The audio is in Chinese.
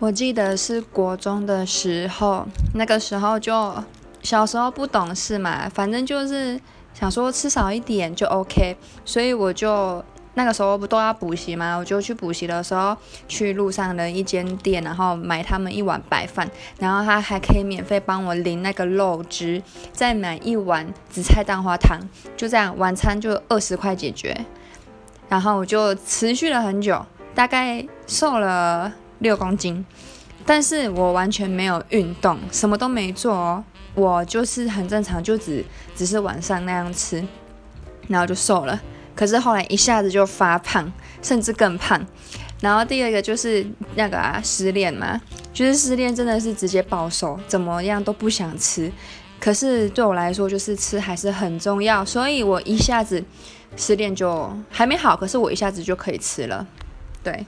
我记得是国中的时候，那个时候就小时候不懂事嘛，反正就是想说吃少一点就 OK，所以我就那个时候不都要补习嘛，我就去补习的时候去路上的一间店，然后买他们一碗白饭，然后他还可以免费帮我淋那个肉汁，再买一碗紫菜蛋花汤，就这样晚餐就二十块解决，然后我就持续了很久，大概瘦了。六公斤，但是我完全没有运动，什么都没做哦，我就是很正常，就只只是晚上那样吃，然后就瘦了。可是后来一下子就发胖，甚至更胖。然后第二个就是那个啊，失恋嘛，就是失恋真的是直接暴瘦，怎么样都不想吃。可是对我来说，就是吃还是很重要，所以我一下子失恋就还没好，可是我一下子就可以吃了，对。